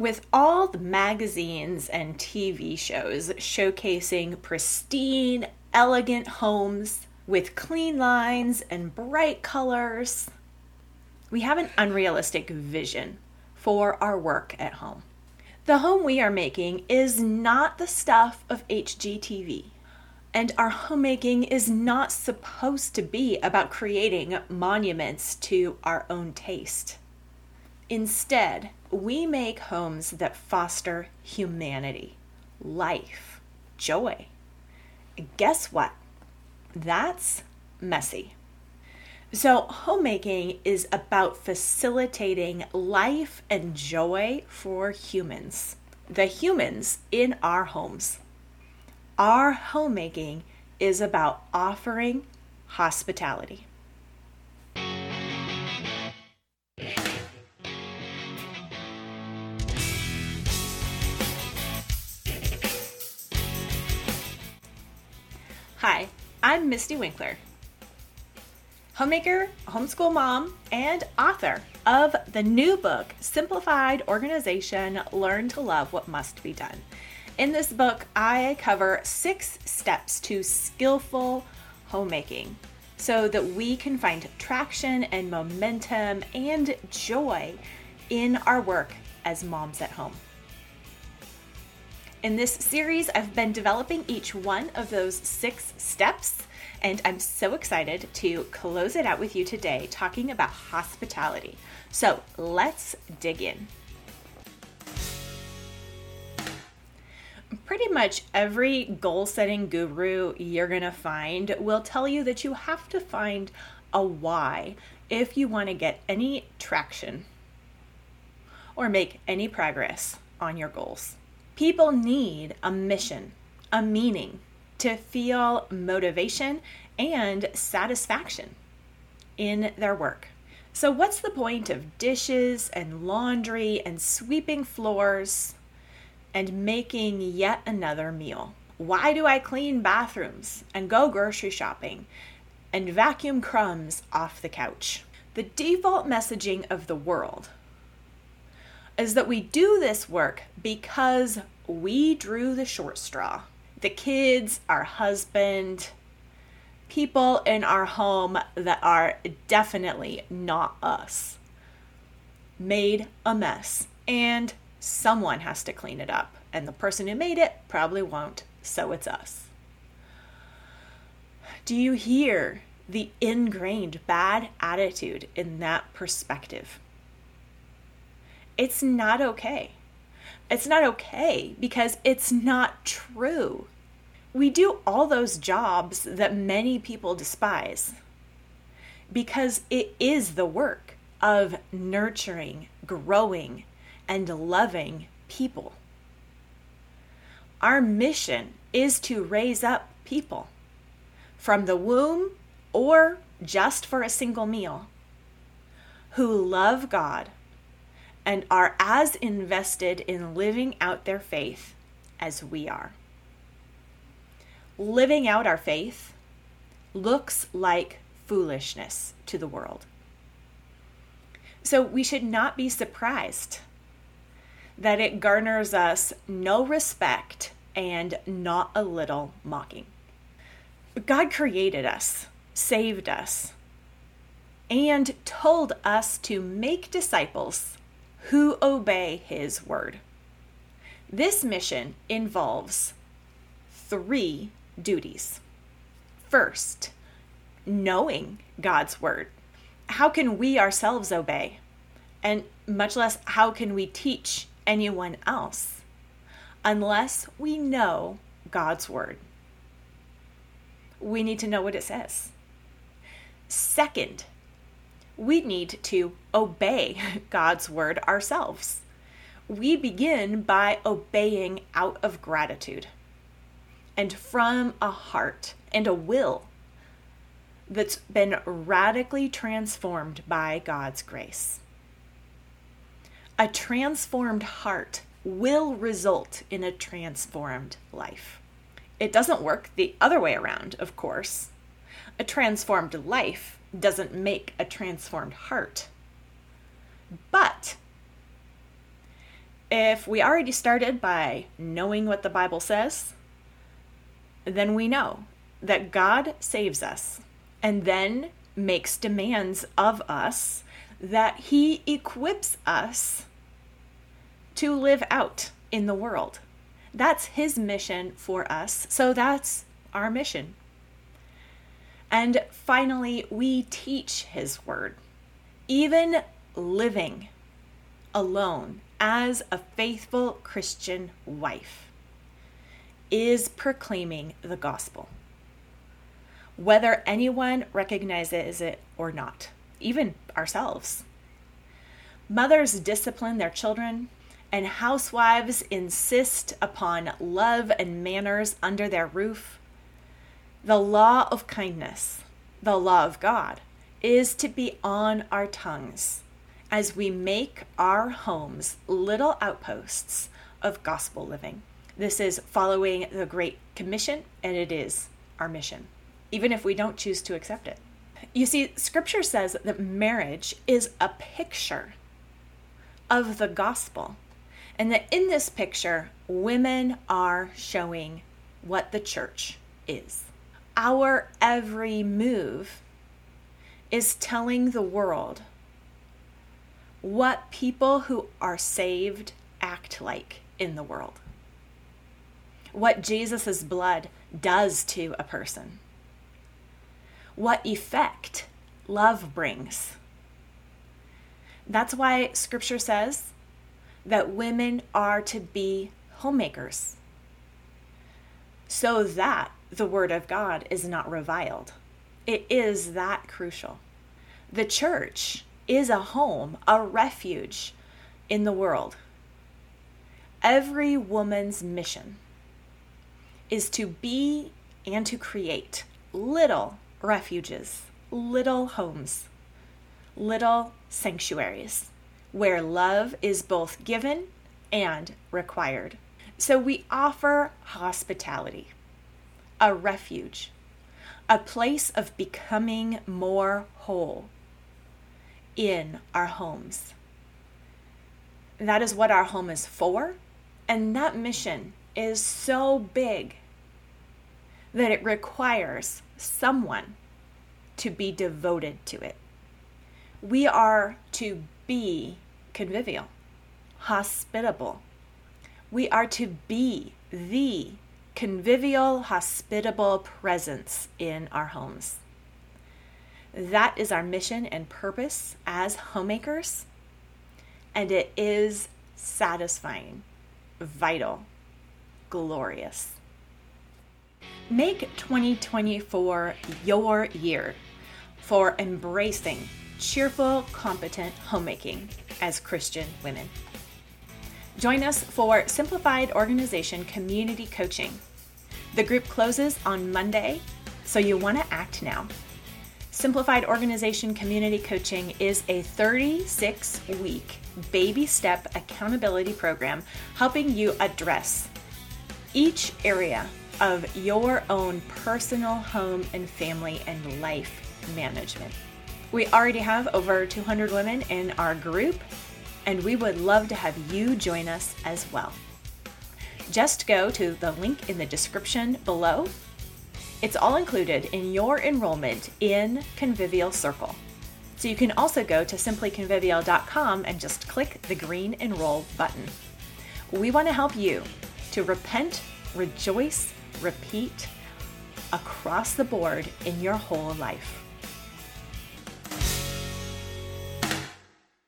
With all the magazines and TV shows showcasing pristine, elegant homes with clean lines and bright colors, we have an unrealistic vision for our work at home. The home we are making is not the stuff of HGTV. And our homemaking is not supposed to be about creating monuments to our own taste. Instead, we make homes that foster humanity, life, joy. Guess what? That's messy. So, homemaking is about facilitating life and joy for humans, the humans in our homes. Our homemaking is about offering hospitality. Hi, I'm Mystie Winckler homemaker, homeschool mom, and author of the new book, Simplified Organization Learn to Love What Must Be Done. In this book, I cover six steps to skillful homemaking so that we can find traction and momentum and joy in our work as moms at home. In this series, I've been developing each one of those six steps and I'm so excited to close it out with you today talking about hospitality. So let's dig in. Pretty much every goal setting guru you're going to find will tell you that you have to find a why if you want to get any traction or make any progress on your goals. People need a mission, a meaning, to feel motivation and satisfaction in their work. So, what's the point of dishes and laundry and sweeping floors and making yet another meal? Why do I clean bathrooms and go grocery shopping and vacuum crumbs off the couch? The default messaging of the world is that we do this work because we drew the short straw the kids, our husband, people in our home that are definitely not us made a mess and someone has to clean it up. And the person who made it probably won't, so it's us. Do you hear the ingrained bad attitude in that perspective? It's not okay. It's not okay because it's not true. We do all those jobs that many people despise because it is the work of nurturing, growing, and loving people. Our mission is to raise up people from the womb or just for a single meal who love God and are as invested in living out their faith as we are. Living out our faith looks like foolishness to the world. So we should not be surprised that it garners us no respect and not a little mocking. God created us, saved us, and told us to make disciples who obey his word. This mission involves three duties. First, knowing God's word. How can we ourselves obey? And much less, how can we teach anyone else unless we know God's word? We need to know what it says. Second, we need to obey God's word ourselves. We begin by obeying out of gratitude and from a heart and a will that's been radically transformed by God's grace. A transformed heart will result in a transformed life. It doesn't work the other way around, of course. A transformed life doesn't make a transformed heart. But If we already started by knowing what the Bible says, then we know that God saves us and then makes demands of us that He equips us to live out in the world. That's His mission for us. So that's our mission. And finally, we teach His word. Even living alone as a faithful Christian wife is proclaiming the gospel, whether anyone recognizes it or not, even ourselves. Mothers discipline their children, and housewives insist upon love and manners under their roof. The law of kindness, the law of God, is to be on our tongues as we make our homes little outposts of gospel living. This is following the Great Commission, and it is our mission, even if we don't choose to accept it. You see, scripture says that marriage is a picture of the gospel, and that in this picture, women are showing what the church is. Our every move is telling the world what people who are saved act like in the world. What Jesus' blood does to a person. What effect love brings. That's why scripture says that women are to be homemakers so that the word of God is not reviled. It is that crucial. The church is a home, a refuge in the world. Every woman's mission is to be and to create little refuges, little homes, little sanctuaries where love is both given and required. So we offer hospitality, a refuge, a place of becoming more whole in our homes. That is what our home is for. And that mission is so big that it requires someone to be devoted to it. We are to be convivial, hospitable. We are to be the convivial, hospitable presence in our homes. That is our mission and purpose as homemakers, and it is satisfying, vital, glorious. Make 2024 your year for embracing cheerful, competent homemaking as Christian women. Join us for Simplified Organization Community Coaching. The group closes on Monday, so you want to act now. Simplified Organization Community Coaching is a 36 week baby step accountability program helping you address each area of your own personal home and family and life management. We already have over 200 women in our group, and we would love to have you join us as well. Just go to the link in the description below it's all included in your enrollment in Convivial Circle. So you can also go to simplyconvivial.com and just click the green enroll button. We want to help you to repent, rejoice, repeat across the board in your whole life.